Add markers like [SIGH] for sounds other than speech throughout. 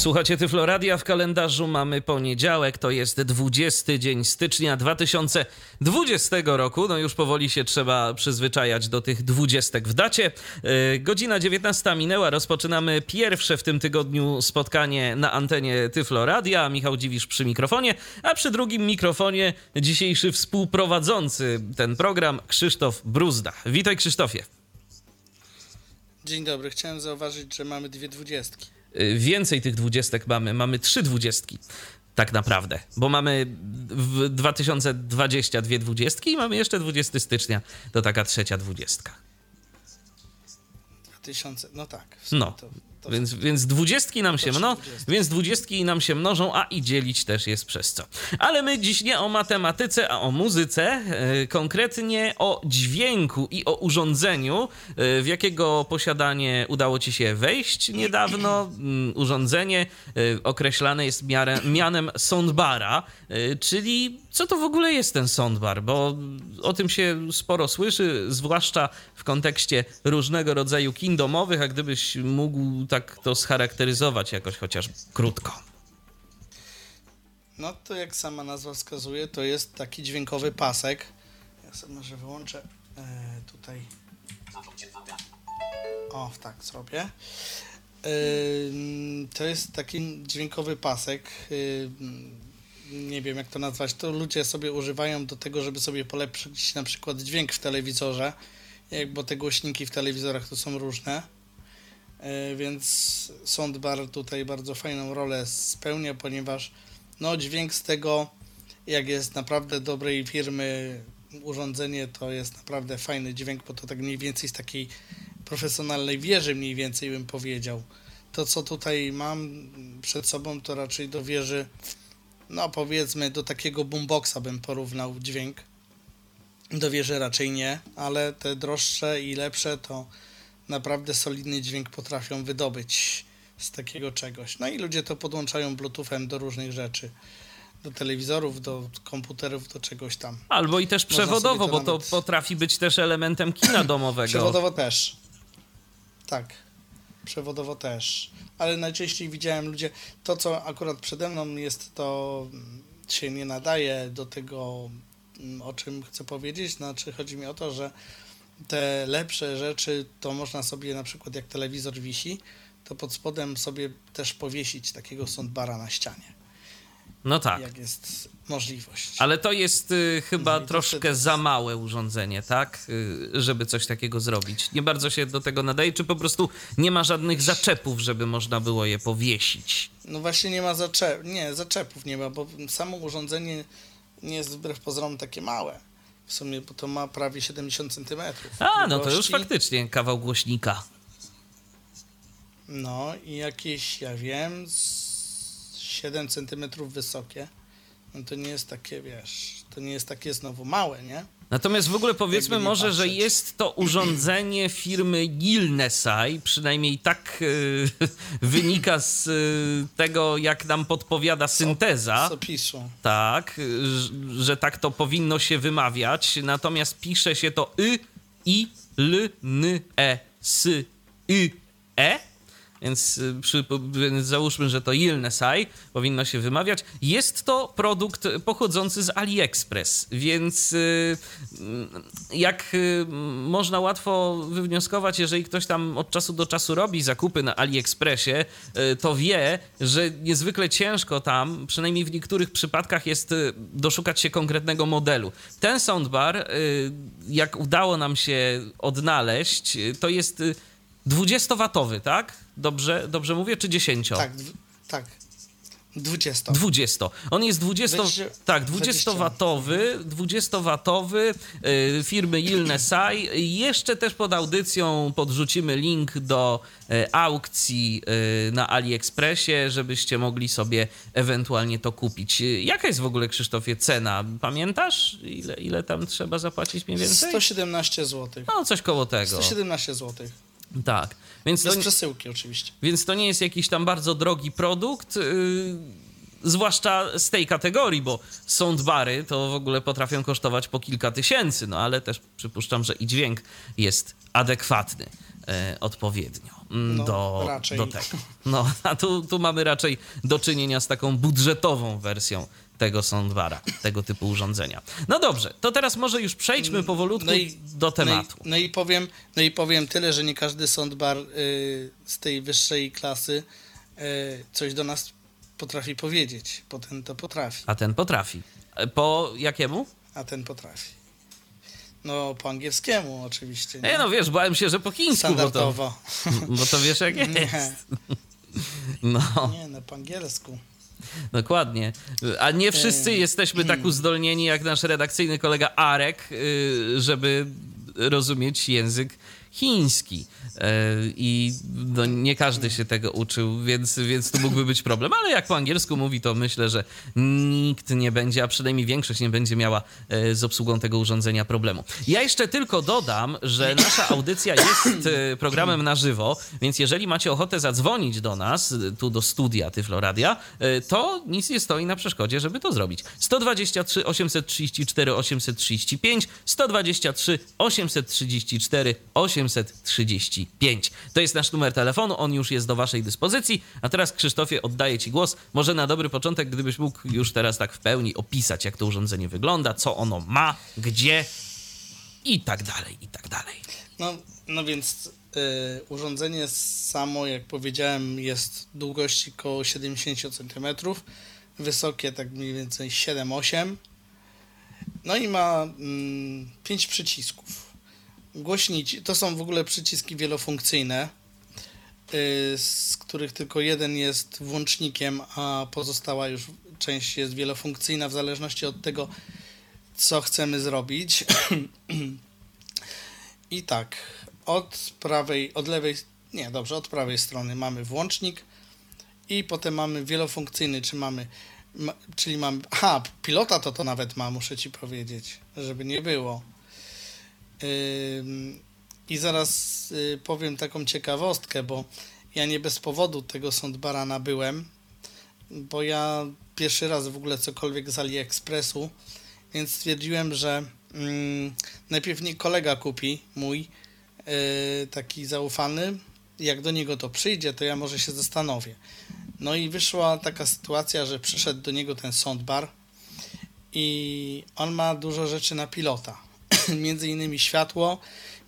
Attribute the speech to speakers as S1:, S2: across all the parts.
S1: Słuchacie Tyfloradia, w kalendarzu mamy poniedziałek, to jest 20 dzień stycznia 2020 roku. No już powoli się trzeba przyzwyczajać do tych dwudziestek w dacie. Yy, godzina 19 minęła, rozpoczynamy pierwsze w tym tygodniu spotkanie na antenie Tyfloradia. Michał Dziwisz przy mikrofonie, a przy drugim mikrofonie dzisiejszy współprowadzący ten program Krzysztof Bruzda. Witaj Krzysztofie.
S2: Dzień dobry, chciałem zauważyć, że mamy dwie dwudziestki.
S1: Y, więcej tych dwudziestek mamy. Mamy trzy dwudziestki. Tak naprawdę, bo mamy w 2022 dwudziestki i mamy jeszcze 20 stycznia, to taka trzecia dwudziestka.
S2: 2000, no tak.
S1: No, to, to więc, więc dwudziestki nam się mno, więc dwudziestki nam się mnożą, a i dzielić też jest przez co. Ale my dziś nie o matematyce, a o muzyce, yy, konkretnie o dźwięku i o urządzeniu, yy, w jakiego posiadanie udało ci się wejść niedawno. Yy, urządzenie określane jest miarę, mianem soundbara, czyli co to w ogóle jest ten soundbar, bo o tym się sporo słyszy, zwłaszcza w kontekście różnego rodzaju kin domowych, a gdybyś mógł tak to scharakteryzować jakoś chociaż krótko.
S2: No to jak sama nazwa wskazuje, to jest taki dźwiękowy pasek. Ja sobie może wyłączę e, tutaj. O, tak zrobię. E, to jest taki dźwiękowy pasek. E, nie wiem jak to nazwać. To ludzie sobie używają do tego, żeby sobie polepszyć na przykład dźwięk w telewizorze, bo te głośniki w telewizorach to są różne więc soundbar tutaj bardzo fajną rolę spełnia, ponieważ no, dźwięk z tego, jak jest naprawdę dobrej firmy urządzenie, to jest naprawdę fajny dźwięk, bo to tak mniej więcej z takiej profesjonalnej wieży mniej więcej bym powiedział. To, co tutaj mam przed sobą, to raczej do wieży, no powiedzmy, do takiego boomboxa bym porównał dźwięk. Do wieży raczej nie, ale te droższe i lepsze to naprawdę solidny dźwięk potrafią wydobyć z takiego czegoś. No i ludzie to podłączają Bluetoothem do różnych rzeczy. Do telewizorów, do komputerów, do czegoś tam.
S1: Albo i też przewodowo, to bo nawet... to potrafi być też elementem kina domowego.
S2: Przewodowo też. Tak. Przewodowo też. Ale najczęściej widziałem ludzie, to co akurat przede mną jest, to się nie nadaje do tego, o czym chcę powiedzieć. Znaczy, chodzi mi o to, że te lepsze rzeczy to można sobie na przykład jak telewizor wisi, to pod spodem sobie też powiesić takiego soundbara na ścianie.
S1: No tak.
S2: Jak jest możliwość.
S1: Ale to jest y, chyba troszkę za małe urządzenie, tak? Y, żeby coś takiego zrobić. Nie bardzo się do tego nadaje, czy po prostu nie ma żadnych zaczepów, żeby można było je powiesić?
S2: No właśnie nie ma zaczepów. Nie, zaczepów nie ma, bo samo urządzenie nie jest wbrew pozorom takie małe. W sumie, bo to ma prawie 70 cm.
S1: A, no to już faktycznie kawał głośnika.
S2: No i jakieś, ja wiem, 7 cm wysokie. No to nie jest takie, wiesz, to nie jest takie znowu małe, nie?
S1: Natomiast w ogóle powiedzmy może, patrzeć. że jest to urządzenie firmy Gilnesai, przynajmniej tak y, [LAUGHS] wynika z y, tego, jak nam podpowiada synteza.
S2: Z opisu.
S1: Tak, że, że tak to powinno się wymawiać. Natomiast pisze się to y, i, l, n, e, s, y, e więc, y, przy, więc załóżmy, że to Ilnesai powinno się wymawiać. Jest to produkt pochodzący z AliExpress, więc y, jak y, można łatwo wywnioskować, jeżeli ktoś tam od czasu do czasu robi zakupy na AliExpressie, to wie, że niezwykle ciężko tam, przynajmniej w niektórych przypadkach, jest doszukać się konkretnego modelu. Ten soundbar, jak udało nam się odnaleźć, to jest 20-watowy, tak? Dobrze, dobrze mówię, czy 10?
S2: Tak, tak. 20.
S1: 20. On jest 20, 20 tak, 20-watowy, 20-watowy yy, firmy Ilnesai. Jeszcze też pod audycją podrzucimy link do y, aukcji y, na AliExpressie, żebyście mogli sobie ewentualnie to kupić. Jaka jest w ogóle, Krzysztofie, cena? Pamiętasz, ile, ile tam trzeba zapłacić mniej więcej?
S2: 117 zł.
S1: No, coś koło tego.
S2: 117 zł.
S1: Tak. Więc
S2: Bez
S1: to,
S2: przesyłki oczywiście.
S1: więc to nie jest jakiś tam bardzo drogi produkt, yy, zwłaszcza z tej kategorii, bo soundbary to w ogóle potrafią kosztować po kilka tysięcy, no ale też przypuszczam, że i dźwięk jest adekwatny e, odpowiednio mm,
S2: No,
S1: do,
S2: raczej.
S1: do tego. No, a tu, tu mamy raczej do czynienia z taką budżetową wersją tego soundbara, tego typu urządzenia. No dobrze, to teraz może już przejdźmy powolutku
S2: No i-
S1: do tematu.
S2: No i, no i powiem, no i powiem tyle, że nie każdy soundbar y, z tej wyższej klasy y, coś do nas potrafi powiedzieć, bo ten to potrafi,
S1: A ten potrafi. E, Po jakiemu?
S2: a ten potrafi. No, po angielskiemu oczywiście.
S1: Nie no, wiesz, bałem się, że po chińsku, bo to,
S2: Standardowo. [LAUGHS]
S1: bo to wiesz jak jest.
S2: Nie, [LAUGHS]
S1: No,
S2: nie, no po angielsku.
S1: Dokładnie. A nie wszyscy jesteśmy tak uzdolnieni jak nasz redakcyjny kolega Arek, y, żeby rozumieć język chiński. E, I no, nie każdy się tego uczył, więc, więc tu mógłby być problem. Ale jak po angielsku mówi, to myślę, że nikt nie będzie, a przynajmniej większość nie będzie miała e, z obsługą tego urządzenia problemu. Ja jeszcze tylko dodam, że nasza audycja jest e, programem na żywo, więc jeżeli macie ochotę zadzwonić do nas, tu do studia Tyfloradia, to nic nie stoi na przeszkodzie, żeby to zrobić. 123 834 835, 123 834 835. To jest nasz numer telefonu, on już jest do waszej dyspozycji. A teraz Krzysztofie oddaję ci głos. Może na dobry początek, gdybyś mógł już teraz tak w pełni opisać, jak to urządzenie wygląda, co ono ma, gdzie i tak dalej, i tak dalej.
S2: No, no więc y, urządzenie samo, jak powiedziałem, jest długości około 70 cm, wysokie tak mniej więcej 7-8. No i ma mm, 5 przycisków. Głośnici, to są w ogóle przyciski wielofunkcyjne, y, z których tylko jeden jest włącznikiem, a pozostała już część jest wielofunkcyjna w zależności od tego, co chcemy zrobić. [CLEARS THROAT] I tak, od prawej, od lewej, nie, dobrze, od prawej strony mamy włącznik i potem mamy wielofunkcyjny, czy mamy, ma, czyli mamy, aha, pilota to to nawet ma, muszę Ci powiedzieć, żeby nie było. I zaraz y, powiem taką ciekawostkę, bo ja nie bez powodu tego soundbara nabyłem, bo ja pierwszy raz w ogóle cokolwiek z AliExpressu, więc stwierdziłem, że mm, najpierw nie kolega kupi mój, yy, taki zaufany. Jak do niego to przyjdzie, to ja może się zastanowię. No i wyszła taka sytuacja, że przyszedł do niego ten soundbar i on ma dużo rzeczy na pilota. [CLEARS THROAT] między innymi światło,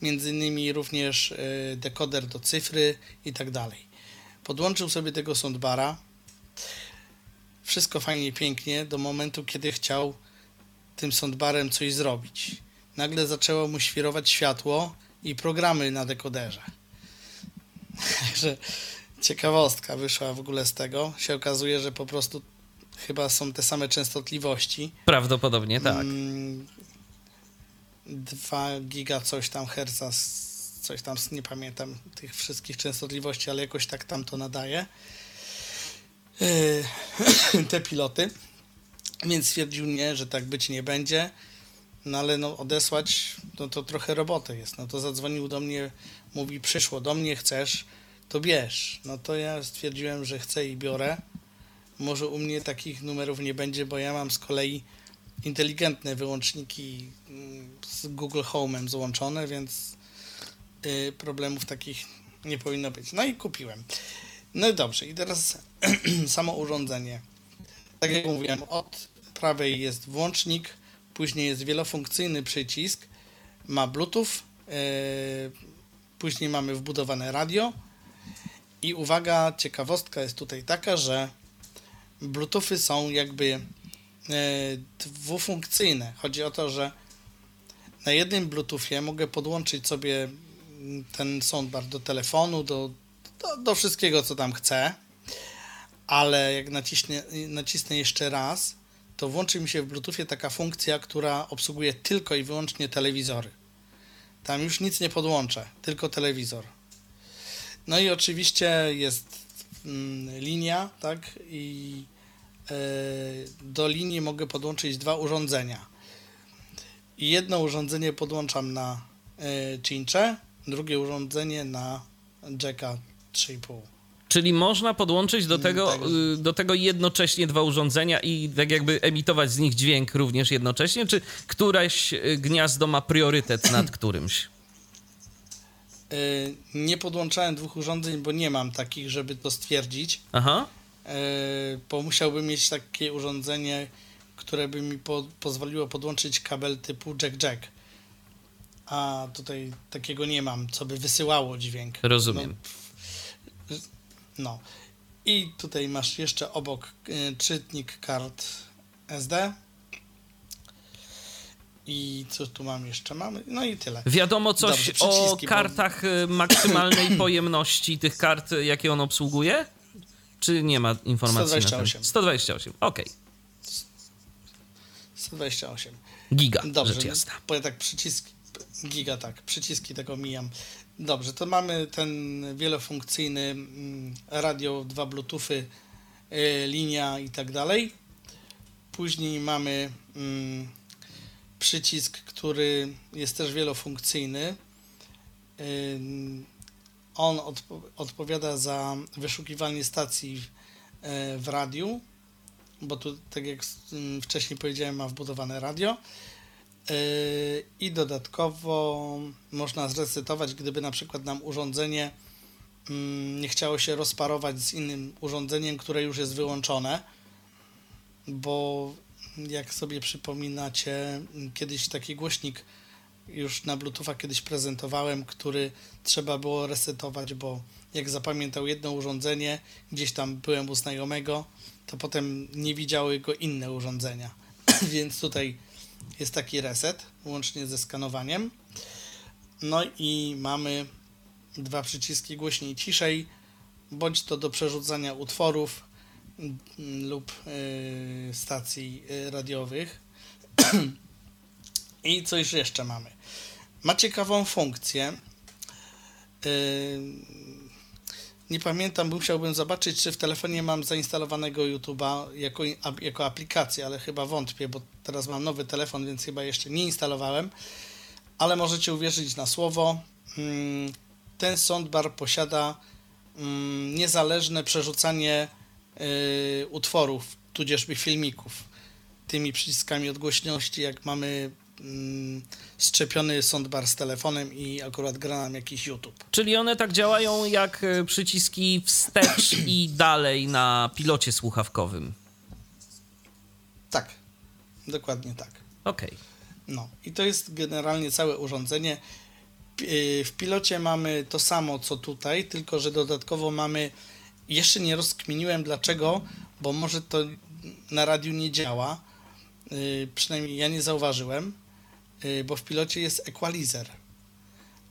S2: między innymi również yy, dekoder do cyfry i tak dalej. Podłączył sobie tego soundbara. Wszystko fajnie, pięknie, do momentu, kiedy chciał tym soundbarem coś zrobić. Nagle zaczęło mu świrować światło i programy na dekoderze. [LAUGHS] Także ciekawostka wyszła w ogóle z tego. Się okazuje, że po prostu chyba są te same częstotliwości.
S1: Prawdopodobnie tak.
S2: Mm, 2 giga coś tam herca, coś tam, nie pamiętam tych wszystkich częstotliwości, ale jakoś tak tam to nadaje. Yy, [CLEARS THROAT] te piloty. Więc stwierdził nie, że tak być nie będzie. No ale no odesłać, no to trochę roboty jest. No to zadzwonił do mnie, mówi przyszło do mnie, chcesz, to bierz. No to ja stwierdziłem, że chcę i biorę. Może u mnie takich numerów nie będzie, bo ja mam z kolei inteligentne wyłączniki mm, z Google Home'em złączone, więc y, problemów takich nie powinno być. No i kupiłem. No dobrze, i teraz [CLEARS THROAT] samo urządzenie. Tak jak mówiłem, od prawej jest włącznik, później jest wielofunkcyjny przycisk, ma Bluetooth, yy, później mamy wbudowane radio i uwaga, ciekawostka jest tutaj taka, że Bluetoothy są jakby dwufunkcyjne. Chodzi o to, że na jednym Bluetoothie mogę podłączyć sobie ten soundbar do telefonu, do, do, do wszystkiego, co tam chcę, ale jak naciśnę, nacisnę jeszcze raz, to włączy mi się w Bluetoothie taka funkcja, która obsługuje tylko i wyłącznie telewizory. Tam już nic nie podłączę, tylko telewizor. No i oczywiście jest mm, linia, tak? I e, do linii mogę podłączyć dwa urządzenia. I jedno urządzenie podłączam na e, cincze, drugie urządzenie na jacka 3,5.
S1: Czyli można podłączyć do tego,
S2: tak.
S1: y, do tego jednocześnie dwa urządzenia i tak jakby emitować z nich dźwięk również jednocześnie, czy któreś y, gniazdo ma priorytet nad [CLEARS THROAT] którymś?
S2: Y, Nie podłączałem dwóch urządzeń, bo nie mam takich, żeby to stwierdzić.
S1: Aha.
S2: Y, Bo musiałbym mieć takie urządzenie, które by mi po, pozwoliło podłączyć kabel typu jack-jack. A tutaj takiego nie mam, co by wysyłało dźwięk.
S1: Rozumiem.
S2: No, no. I tutaj masz jeszcze obok y, czytnik kart SD. I co tu mam jeszcze? Mamy. No i tyle.
S1: Wiadomo coś
S2: Dobrze,
S1: o
S2: przyciski, bo-
S1: kartach y, maksymalnej [COUGHS] pojemności tych kart, jakie on obsługuje? Czy nie ma informacji na
S2: 128.
S1: ten? 128. Okej.
S2: 128.
S1: Giga,
S2: Dobrze,
S1: rzecz jasna.
S2: bo ja tak przyciski, giga tak, przyciski tego mijam. Dobrze, to mamy ten wielofunkcyjny mm, radio, dwa bluetoothy, y, linia i tak dalej. Później mamy mm, przycisk, który jest też wielofunkcyjny. On odpo- odpowiada za wyszukiwanie stacji w, e, w radiu, bo tu, tak jak mm, wcześniej powiedziałem, ma wbudowane radio. Yy, I dodatkowo można zresetować, gdyby na przykład nam urządzenie mm, nie chciało się rozparować z innym urządzeniem, które już jest wyłączone, bo jak sobie przypominacie, kiedyś taki głośnik już na Bluetootha kiedyś prezentowałem, który trzeba było resetować, bo jak zapamiętał jedno urządzenie, gdzieś tam byłem u znajomego, to potem nie widziały go inne urządzenia. [CLEARS THROAT] Więc tutaj jest taki reset, łącznie ze skanowaniem. No i mamy dwa przyciski głośniej ciszej, bądź to do przerzucania utworów mm, lub y, stacji y, radiowych. [CLEARS THROAT] I coś jeszcze mamy. Ma ciekawą funkcję. Y, nie pamiętam, musiałbym zobaczyć, czy w telefonie mam zainstalowanego YouTube'a jako, jako aplikację, ale chyba wątpię, bo teraz mam nowy telefon, więc chyba jeszcze nie instalowałem. Ale możecie uwierzyć na słowo. mm, Ten soundbar posiada mm, niezależne przerzucanie utworów, tudzieżby filmików tymi przyciskami odgłośności, jak mamy szczepiony soundbar z telefonem i akurat gra nam jakiś YouTube.
S1: Czyli one tak działają jak e, przyciski wstecz [CLEARS THROAT] i dalej na pilocie słuchawkowym.
S2: Tak, dokładnie tak.
S1: Okej.
S2: No i to jest generalnie całe urządzenie. Yy, W pilocie mamy to samo co tutaj, tylko że dodatkowo mamy. Jeszcze nie rozkminiłem dlaczego, bo może to na radiu nie działa. Yy, Przynajmniej ja nie zauważyłem, bo w pilocie jest equalizer.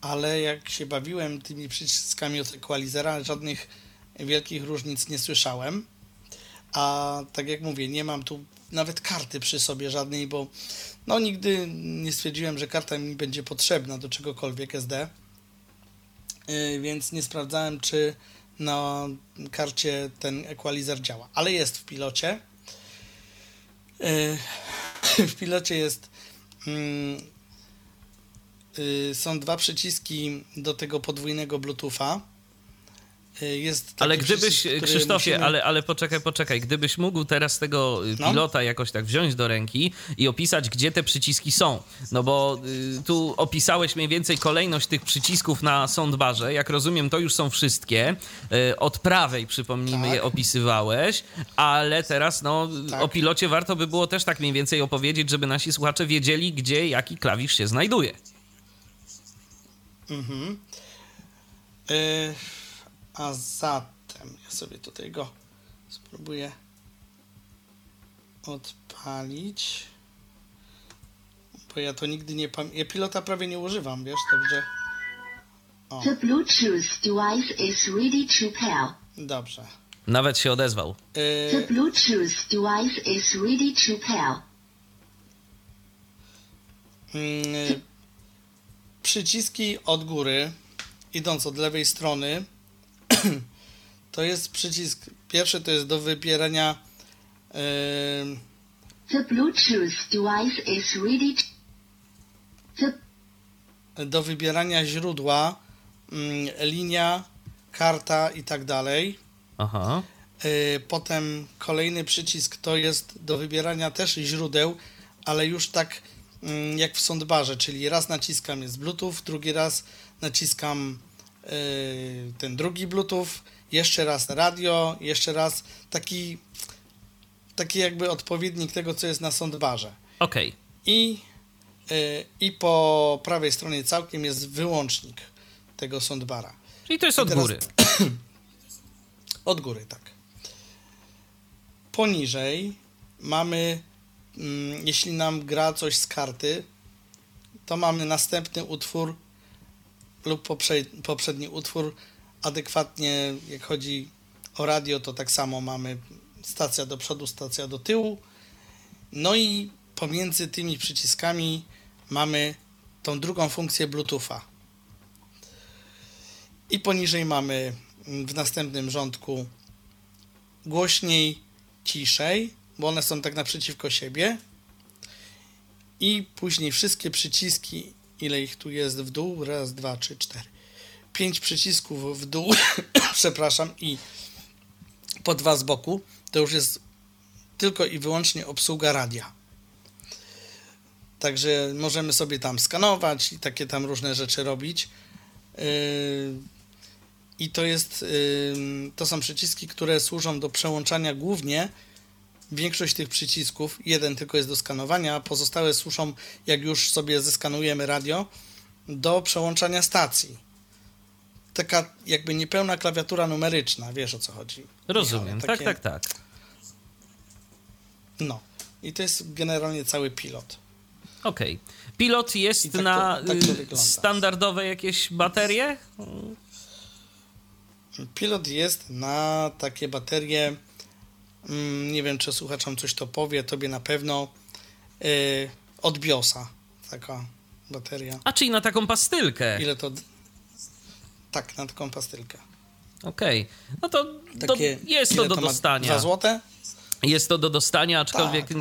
S2: Ale jak się bawiłem tymi przyciskami od equalizera, żadnych wielkich różnic nie słyszałem. A tak jak mówię, nie mam tu nawet karty przy sobie żadnej, bo no nigdy nie stwierdziłem, że karta mi będzie potrzebna do czegokolwiek SD. Yy, więc nie sprawdzałem, czy na karcie ten equalizer działa. Ale jest w pilocie. Yy, [LAUGHS] w pilocie jest. Mm, yy, są dwa przyciski do tego podwójnego Bluetootha. Taki
S1: Ale gdybyś, Krzysztofie,
S2: musimy-
S1: ale, ale poczekaj, poczekaj, gdybyś mógł teraz tego y,
S2: No.
S1: pilota jakoś tak wziąć do ręki i opisać, gdzie te przyciski są. No bo y, tu opisałeś mniej więcej kolejność tych przycisków na soundbarze. Jak rozumiem, to już są wszystkie. Y, od prawej, przypomnijmy,
S2: Tak.
S1: je opisywałeś, ale teraz no,
S2: Tak.
S1: o pilocie warto by było też tak mniej więcej opowiedzieć, żeby nasi słuchacze wiedzieli, gdzie jaki klawisz się znajduje.
S2: Mhm. Y, a zatem ja sobie tutaj go spróbuję odpalić. Bo ja to nigdy nie pamiętam. Ja pilota prawie nie używam, wiesz, także. O,
S3: The Bluetooth device is ready to pair.
S2: dobrze.
S1: Nawet się odezwał.
S3: The
S2: Y,
S3: Bluetooth device is ready to pair.
S2: mm, przyciski od góry, idąc od lewej strony, to jest przycisk. Pierwszy to jest do wybierania. y,
S3: The Bluetooth device is ready
S2: do wybierania źródła mm, linia karta i tak dalej.
S1: Aha.
S2: Y, Potem kolejny przycisk to jest do wybierania też źródeł, ale już tak mm, jak w soundbarze, czyli raz naciskam jest Bluetooth, drugi raz naciskam ten drugi Bluetooth, jeszcze raz radio, jeszcze raz taki, taki jakby odpowiednik tego, co jest na soundbarze.
S1: Okej.
S2: I, y, I po prawej stronie całkiem jest wyłącznik tego soundbara.
S1: Czyli to jest od
S2: teraz-
S1: góry. [COUGHS]
S2: Od góry, tak. Poniżej mamy, mm, jeśli nam gra coś z karty, to mamy następny utwór lub poprze- poprzedni utwór. Adekwatnie, jak chodzi o radio, to tak samo mamy stacja do przodu, stacja do tyłu. No i pomiędzy tymi przyciskami mamy tą drugą funkcję Bluetootha. I poniżej mamy mm, w następnym rządku głośniej, ciszej, bo one są tak naprzeciwko siebie. I później wszystkie przyciski, ile ich tu jest w dół, raz, dwa, trzy, cztery. Pięć przycisków w dół, [COUGHS] przepraszam, i po dwa z boku, to już jest tylko i wyłącznie obsługa radia. Także możemy sobie tam skanować i takie tam różne rzeczy robić. Yy, I to jest, yy, to są przyciski, które służą do przełączania głównie. Większość tych przycisków, jeden tylko jest do skanowania, a pozostałe służą, jak już sobie zeskanujemy radio, do przełączania stacji. Taka jakby niepełna klawiatura numeryczna, wiesz o co chodzi.
S1: Rozumiem.
S2: Michał,
S1: Tak,
S2: takie-
S1: tak, tak.
S2: No. I to jest generalnie cały pilot.
S1: Okej. Pilot jest
S2: tak to-
S1: na
S2: tak to
S1: y, standardowe jakieś baterie?
S2: Pilot jest na takie baterie. Mm, Nie wiem, czy słuchaczom coś to powie, tobie na pewno. Yy, od BIOSa. Taka bateria.
S1: A, czyli na taką pastylkę.
S2: Ile to. Tak, na taką pastylkę.
S1: Okej. No to, to
S2: Takie,
S1: jest to do
S2: ma?
S1: dostania.
S2: Dwa złote?
S1: Jest to do dostania, aczkolwiek
S2: Tak,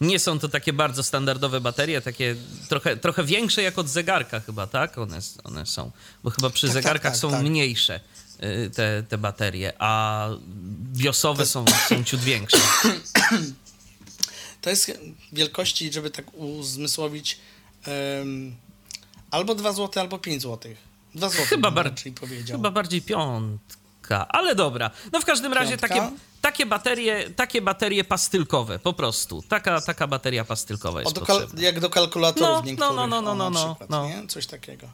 S1: nie są to takie bardzo standardowe baterie, takie trochę, trochę większe jak od zegarka chyba, tak? One, one są, bo chyba przy
S2: Tak, tak,
S1: zegarkach
S2: tak,
S1: są
S2: tak.
S1: mniejsze te, te baterie, a biosowe są, są ciut większe.
S2: To jest wielkości, żeby tak uzmysłowić, em, albo 2 zł, albo 5 zł. 2 zł.
S1: Chyba, bar-
S2: powiedział.
S1: chyba bardziej piątka, ale dobra. No w każdym razie
S2: Piątka?
S1: takie, takie, baterie, takie baterie pastylkowe, po prostu. Taka, taka bateria pastylkowa
S2: O,
S1: jest
S2: do kal- jak do kalkulatorów
S1: No, no,
S2: niektórych.
S1: no, no, no,
S2: o, na
S1: no, no,
S2: przykład,
S1: no.
S2: Coś takiego.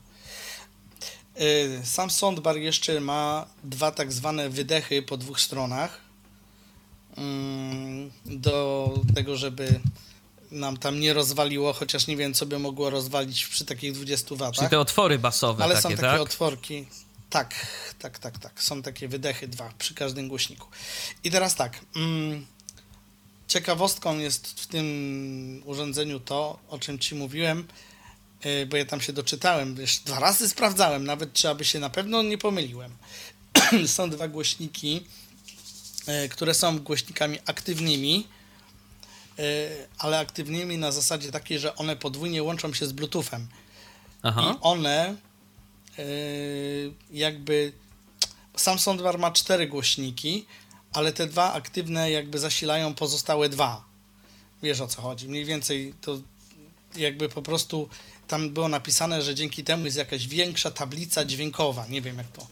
S2: Y, Sam soundbar jeszcze ma dwa tak zwane wydechy po dwóch stronach. Mm, Do tego, żeby nam tam nie rozwaliło, chociaż nie wiem, co by mogło rozwalić przy takich 20 watach.
S1: Czyli te otwory basowe
S2: Ale
S1: takie,
S2: są takie
S1: tak?
S2: otworki. Tak, tak, tak, tak. Są takie wydechy dwa przy każdym głośniku. I teraz tak. Mm, ciekawostką jest w tym urządzeniu to, o czym ci mówiłem, bo ja tam się doczytałem, wiesz, dwa razy sprawdzałem, nawet czy aby się na pewno nie pomyliłem. [CLEARS THROAT] są dwa głośniki, yy, które są głośnikami aktywnymi, yy, ale aktywnymi na zasadzie takiej, że one podwójnie łączą się z Bluetoothem.
S1: Aha.
S2: I one jakby sam soundbar ma cztery głośniki, ale te dwa aktywne jakby zasilają pozostałe dwa. Wiesz o co chodzi. Mniej więcej to jakby po prostu tam było napisane, że dzięki temu jest jakaś większa tablica dźwiękowa. Nie wiem jak to.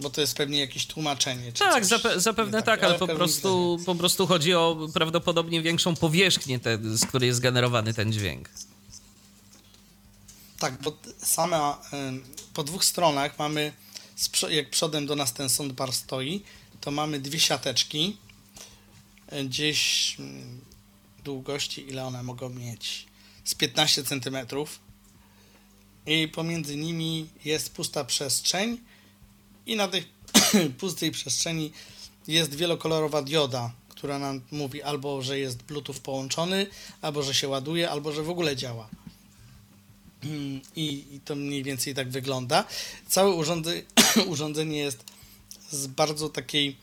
S2: Bo to jest pewnie jakieś tłumaczenie.
S1: Tak, zape- zapewne
S2: Nie
S1: tak, ale po prostu, po prostu chodzi o prawdopodobnie większą powierzchnię, te, z której jest generowany ten dźwięk.
S2: Tak, bo sama po dwóch stronach mamy, jak przodem do nas ten soundbar stoi, to mamy dwie siateczki, y, gdzieś mm, długości, ile one mogą mieć? Z 15 cm. I pomiędzy nimi jest pusta przestrzeń i na tej [COUGHS] pustej przestrzeni jest wielokolorowa dioda, która nam mówi albo, że jest Bluetooth połączony, albo, że się ładuje, albo, że w ogóle działa. Mm, I, I to mniej więcej tak wygląda. Całe urządzenie, [COUGHS] urządzenie jest z bardzo takiej,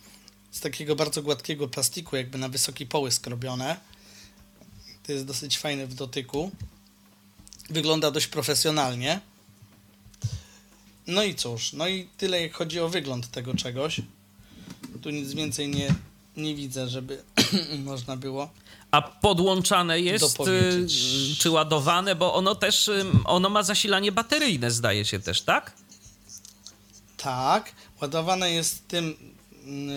S2: z takiego bardzo gładkiego plastiku, jakby na wysoki połysk robione. To jest dosyć fajne w dotyku. Wygląda dość profesjonalnie. No i cóż, no i tyle jak chodzi o wygląd tego czegoś. Tu nic więcej nie, nie widzę, żeby [CLEARS THROAT] można było.
S1: A podłączane jest, y, czy ładowane, bo ono też, y, ono ma zasilanie bateryjne, zdaje się też, tak?
S2: Tak, ładowane jest tym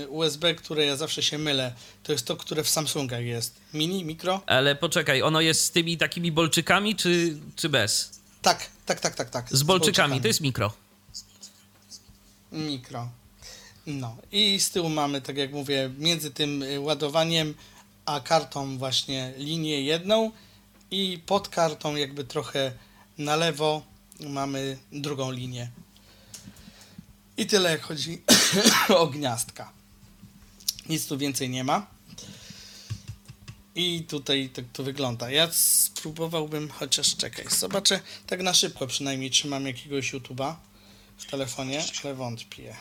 S2: USB, które ja zawsze się mylę. To jest to, które w Samsungach jest. Mini, mikro?
S1: Ale poczekaj, ono jest z tymi takimi bolczykami, czy, czy bez?
S2: Tak, tak, tak, tak, tak.
S1: Z bolczykami, to jest mikro.
S2: Mikro. No i z tyłu mamy, tak jak mówię, między tym y, ładowaniem a kartą właśnie linię jedną i pod kartą jakby trochę na lewo mamy drugą linię. I tyle jak chodzi [COUGHS] o gniazdka. Nic tu więcej nie ma. I tutaj tak to wygląda. Ja spróbowałbym, chociaż czekaj, zobaczę tak na szybko przynajmniej, czy mam jakiegoś YouTube'a w telefonie, ale wątpię.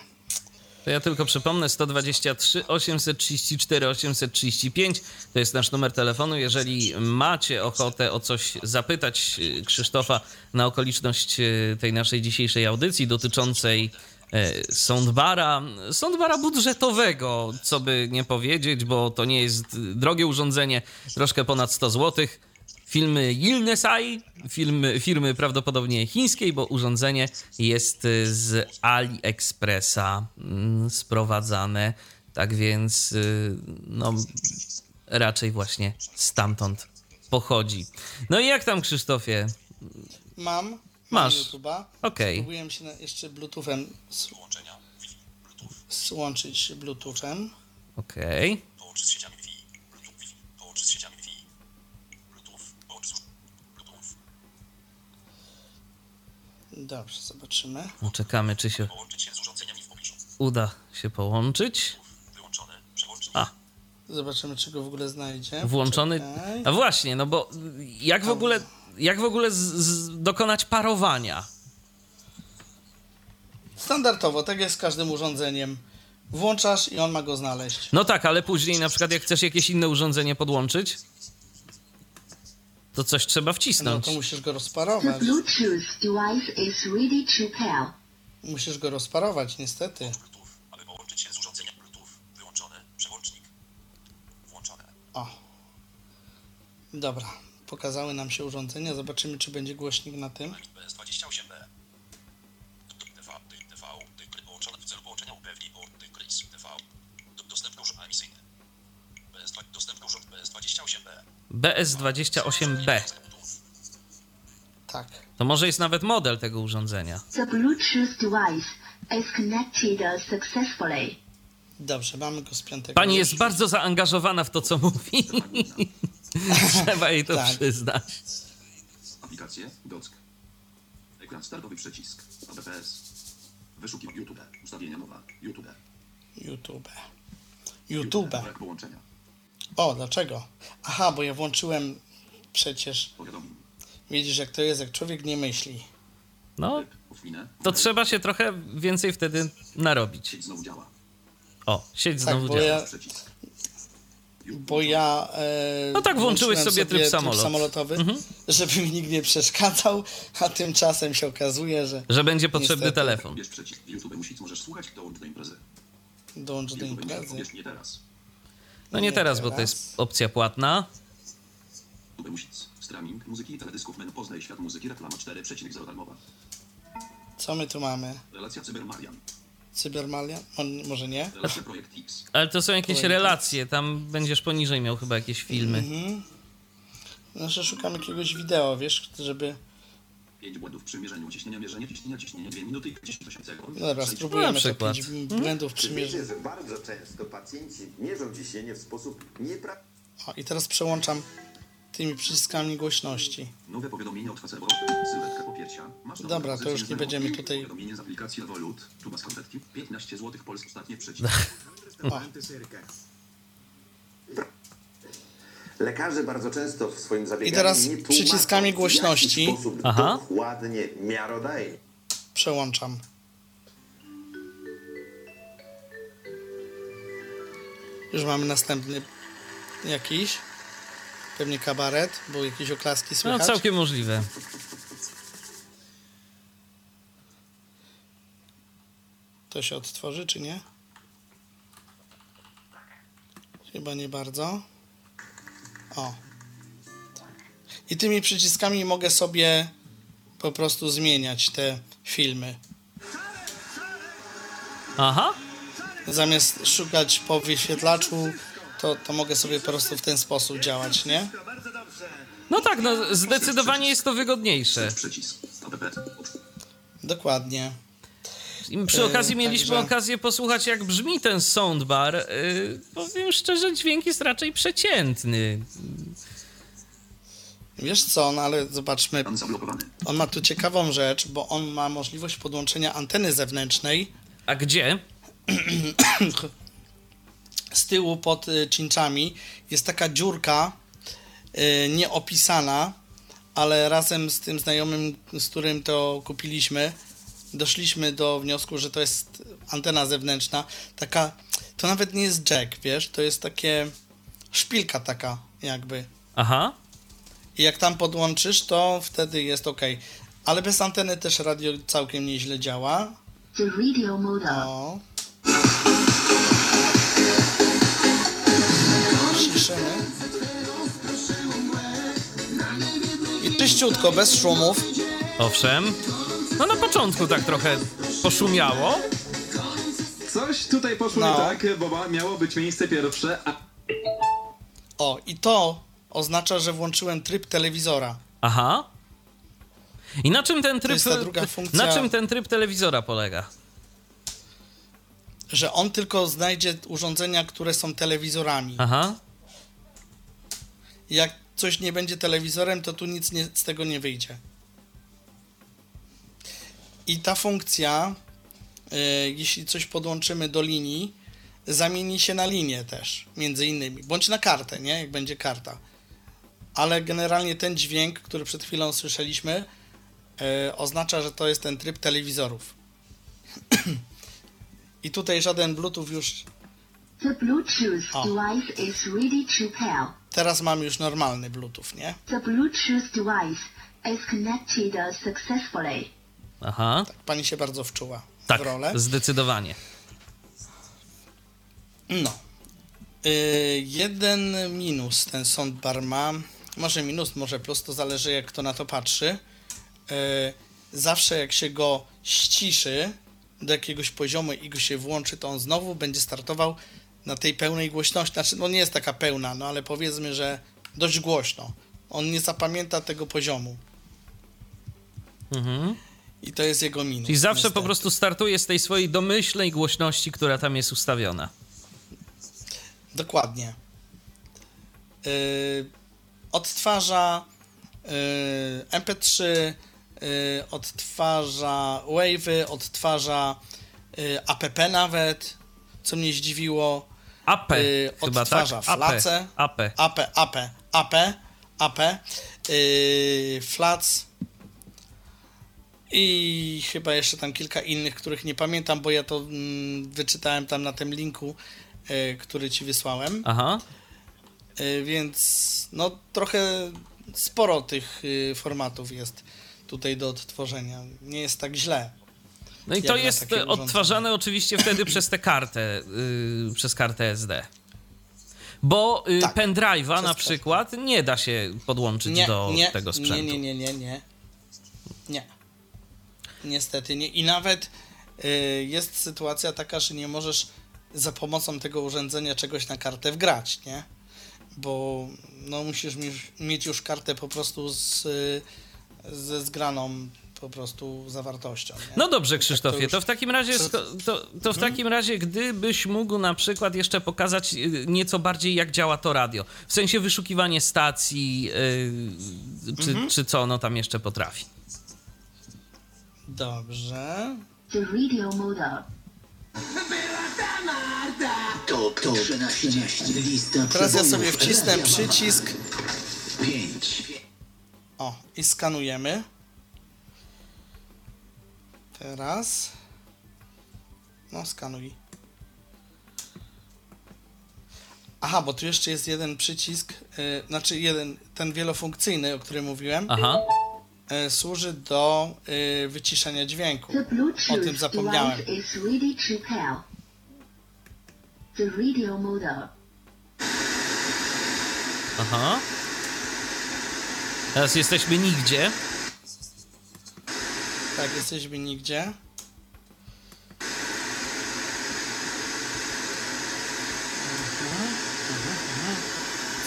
S1: To ja tylko przypomnę, 123 834 835 to jest nasz numer telefonu. Jeżeli macie ochotę o coś zapytać y, Krzysztofa na okoliczność y, tej naszej dzisiejszej audycji dotyczącej e, soundbara, soundbara budżetowego, co by nie powiedzieć, bo to nie jest drogie urządzenie, troszkę ponad 100 złotych filmy Yilnesai, firmy, firmy prawdopodobnie chińskiej, bo urządzenie jest z AliExpressa mm, sprowadzane. Tak więc, y, no, raczej właśnie stamtąd pochodzi. No i jak tam, Krzysztofie?
S2: Mam
S1: Masz.
S2: YouTube'a.
S1: Okej.
S2: Spróbuję się na, jeszcze Bluetoothem złączyć Bluetoothem.
S1: Okej.
S4: Połącz z sieciami Wi-Fi. Bluetooth Wi-Fi. Połącz z sieciami Wi-Fi. Bluetooth. Połącz z Bluetooth.
S2: Dobrze, zobaczymy.
S1: Czekamy, czy się
S4: Połączyć się z urządzeniami w pobliżu.
S1: uda się połączyć.
S4: Wyłączone. Przełącznik.
S1: A,
S2: Zobaczymy, czy go w ogóle znajdzie.
S1: włączony.
S2: Czekaj.
S1: A właśnie, no bo jak w ogóle, jak w ogóle z, z, dokonać parowania?
S2: Standardowo, tak jak z każdym urządzeniem. Włączasz i on ma go znaleźć.
S1: No tak, ale później na przykład jak chcesz jakieś inne urządzenie podłączyć, to coś trzeba
S2: No
S1: wcisnąć.
S2: to musisz go
S3: The
S2: rozparować.
S3: Bluetooth device is ready to pair.
S2: Musisz go rozparować, niestety.
S4: Aby połączyć się z urządzeniem Bluetooth. Wyłączone. Przełącznik. Włączone.
S2: O. Dobra, pokazały nam się urządzenia. Zobaczymy, czy będzie głośnik na tym.
S4: BS28B. TV. TV. Połączone w celu połączenia upewni o Chris. TV. D- Dostępny urząd emisyjny. BS, dostępny urząd BS28B.
S1: BS28B.
S2: Tak.
S1: To może jest nawet model tego urządzenia.
S3: The Bluetooth device is connected successfully.
S2: Dobrze, mamy go z piątego.
S1: Pani jest bardzo zaangażowana w to, co mówi. [LAUGHS] [LAUGHS] Trzeba jej to
S2: Tak.
S1: przyznać.
S5: Aplikacje, dock. Ekran startowy przycisk. ABPS. Wyszukiwanie YouTube. Ustawienia mowa. YouTube.
S2: YouTube. YouTube.
S5: Brak połączenia.
S2: O, dlaczego? Aha, bo ja włączyłem przecież.
S5: Powiadomień.
S2: Widzisz, jak to jest, jak człowiek nie myśli.
S1: No, to trzeba się trochę więcej wtedy narobić.
S5: Sieć znowu działa.
S1: O, sieć
S2: Tak,
S1: znowu działa.
S2: ja,
S5: Przycisk.
S2: Bo ja. E,
S1: No tak, włączyłeś
S2: włączyłem
S1: sobie tryb samolot. Mhm.
S2: samolotowy, żeby mi nikt nie przeszkadzał, a tymczasem się okazuje, że
S1: Że będzie potrzebny
S2: Niestety.
S1: telefon.
S5: Przycisk. YouTube music możesz słuchać. Dołącz do imprezy.
S2: dołącz do imprezy.
S5: nie teraz.
S1: No nie teraz, bo to jest opcja płatna.
S5: YouTube music. Streaming muzyki i teledysków. Men poznaj świat muzyki. Reklama 4,0 darmowa.
S2: Co my tu mamy?
S5: Relacja Cybermarian.
S2: Cybermalia? On, może nie?
S5: Projekt.
S1: Ale to są jakieś
S2: Kolejny.
S1: relacje, tam będziesz poniżej miał chyba jakieś filmy.
S2: Mhm. Znaczy szukam jakiegoś wideo, wiesz, żeby...
S5: 5 błędów przy mierzeniu ciśnienia. Mierzenie ciśnienia. Ciśnienie 2 minuty i 10 sekund.
S2: No dobra, spróbujemy
S1: Na przykład.
S2: pięć błędów
S6: Czy
S2: przymierzenia.
S6: wiecie, że bardzo często pacjenci mierzą ciśnienie w sposób nieprawidłowy?
S2: O, i teraz przełączam tymi przyciskami głośności.
S5: Nowe powiadomienie od. Sylwetka popiersia. Masz
S2: Dobra, to już nie będziemy tutaj-
S5: Powiadomienie z aplikacji Revolut. Tuba z konfetti. 15 zł. Polski ostatnie. [LAUGHS]
S6: Lekarze bardzo często w swoim zabieganiu
S2: teraz
S6: nie
S2: przyciskami głośności.
S1: Aha.
S6: dokładnie, miarodajnie
S2: Przełączam. Już mamy następny jakiś. Pewnie kabaret, bo jakieś oklaski
S1: No
S2: słychać.
S1: całkiem możliwe.
S2: To się odtworzy, czy nie? Chyba nie bardzo. O. I tymi przyciskami mogę sobie po prostu zmieniać te filmy.
S1: Aha.
S2: Zamiast szukać po wyświetlaczu, to, to mogę sobie po prostu w ten sposób działać, nie?
S1: No tak, no zdecydowanie jest to wygodniejsze.
S2: Dokładnie.
S1: I przy okazji
S2: Yy,
S1: mieliśmy
S2: także-
S1: okazję posłuchać, jak brzmi ten soundbar. Yy, powiem szczerze, dźwięk jest raczej przeciętny.
S2: Wiesz co, no ale zobaczmy. On ma tu ciekawą rzecz, bo on ma możliwość podłączenia anteny zewnętrznej
S1: A gdzie? [CLEARS THROAT]
S2: z tyłu pod y, cinczami. Jest taka dziurka y, nieopisana, ale razem z tym znajomym, z którym to kupiliśmy, doszliśmy do wniosku, że to jest antena zewnętrzna. Taka, to nawet nie jest jack, wiesz, to jest takie szpilka taka jakby.
S1: Aha.
S2: I jak tam podłączysz, to wtedy jest ok. Ale bez anteny też radio całkiem nieźle działa.
S3: The radio mode.
S2: O. czyściutko, bez szumów.
S1: Owszem. No na początku tak trochę poszumiało.
S7: Coś tutaj poszło
S2: No.
S7: nie tak, bo miało być miejsce pierwsze, a
S2: O, i to oznacza, że włączyłem tryb telewizora.
S1: Aha. I na czym ten tryb.
S2: jest ta druga funkcja.
S1: Na czym ten tryb telewizora polega?
S2: Że on tylko znajdzie urządzenia, które są telewizorami.
S1: Aha.
S2: Jak coś nie będzie telewizorem, to tu nic nie, z tego nie wyjdzie. I ta funkcja, y, jeśli coś podłączymy do linii, zamieni się na linię też, między innymi, bądź na kartę, nie? Jak będzie karta. Ale generalnie ten dźwięk, który przed chwilą słyszeliśmy, y, oznacza, że to jest ten tryb telewizorów. [CLEARS THROAT] I tutaj żaden Bluetooth już.
S3: The Bluetooth device is ready to pair.
S2: Teraz mamy już normalny Bluetooth, nie?
S3: The Bluetooth device is connected successfully.
S1: Aha.
S2: Pani się bardzo wczuła
S1: Tak,
S2: w rolę.
S1: zdecydowanie.
S2: No. Y, jeden minus ten soundbar ma. Może minus, może plus, to zależy jak kto na to patrzy. Y, zawsze jak się go ściszy do jakiegoś poziomu i go się włączy, to on znowu będzie startował na tej pełnej głośności. Znaczy, no nie jest taka pełna, no ale powiedzmy, że dość głośno. On nie zapamięta tego poziomu.
S1: Mhm.
S2: I to jest jego minus.
S1: Czyli zawsze po
S2: niestety.
S1: prostu startuje z tej swojej domyślnej głośności, która tam jest ustawiona.
S2: Dokładnie. Yy, odtwarza yy, MP3, yy, odtwarza Wave'y, odtwarza yy, app nawet, co mnie zdziwiło.
S1: AP,
S2: Yy,
S1: chyba tak?
S2: odtwarza flace.
S1: AP.
S2: AP, AP, AP, AP, yy, Flats i chyba jeszcze tam kilka innych, których nie pamiętam, bo ja to mm, wyczytałem tam na tym linku, yy, który ci wysłałem.
S1: Aha.
S2: Y, więc no trochę sporo tych y, formatów jest tutaj do odtworzenia. Nie jest tak źle.
S1: No i to jest odtwarzane oczywiście wtedy przez tę kartę, yy, przez kartę SD. Bo yy,
S2: Tak,
S1: pendrive'a na przykład nie da się podłączyć
S2: Nie,
S1: do
S2: nie,
S1: tego sprzętu.
S2: nie, nie, nie, nie, nie. Nie. Niestety nie. I nawet y, jest sytuacja taka, że nie możesz za pomocą tego urządzenia czegoś na kartę wgrać, nie? Bo no, musisz mi- mieć już kartę po prostu z, y, ze zgraną po prostu zawartością. Nie?
S1: No dobrze,
S2: Tak to
S1: Krzysztofie,
S2: już-
S1: to w takim razie,
S2: to-
S1: to, w takim razie, gdybyś mógł na przykład jeszcze pokazać y, nieco bardziej, jak działa to radio. W sensie wyszukiwanie stacji, yy, czy,
S2: Mhm.
S1: czy co ono tam jeszcze potrafi.
S2: Dobrze.
S3: The radio mode up.
S8: Top, top 13. Lista
S2: Teraz ja sobie wcisnę przycisk.
S8: 5.
S2: O, i skanujemy. Teraz. No, skanuj. Aha, bo tu jeszcze jest jeden przycisk, yy, znaczy jeden, ten wielofunkcyjny, o którym mówiłem.
S1: Aha.
S2: e, służy do y, wyciszenia dźwięku. O tym zapomniałem.
S1: Aha. Teraz jesteśmy nigdzie.
S2: Tak, jesteśmy nigdzie.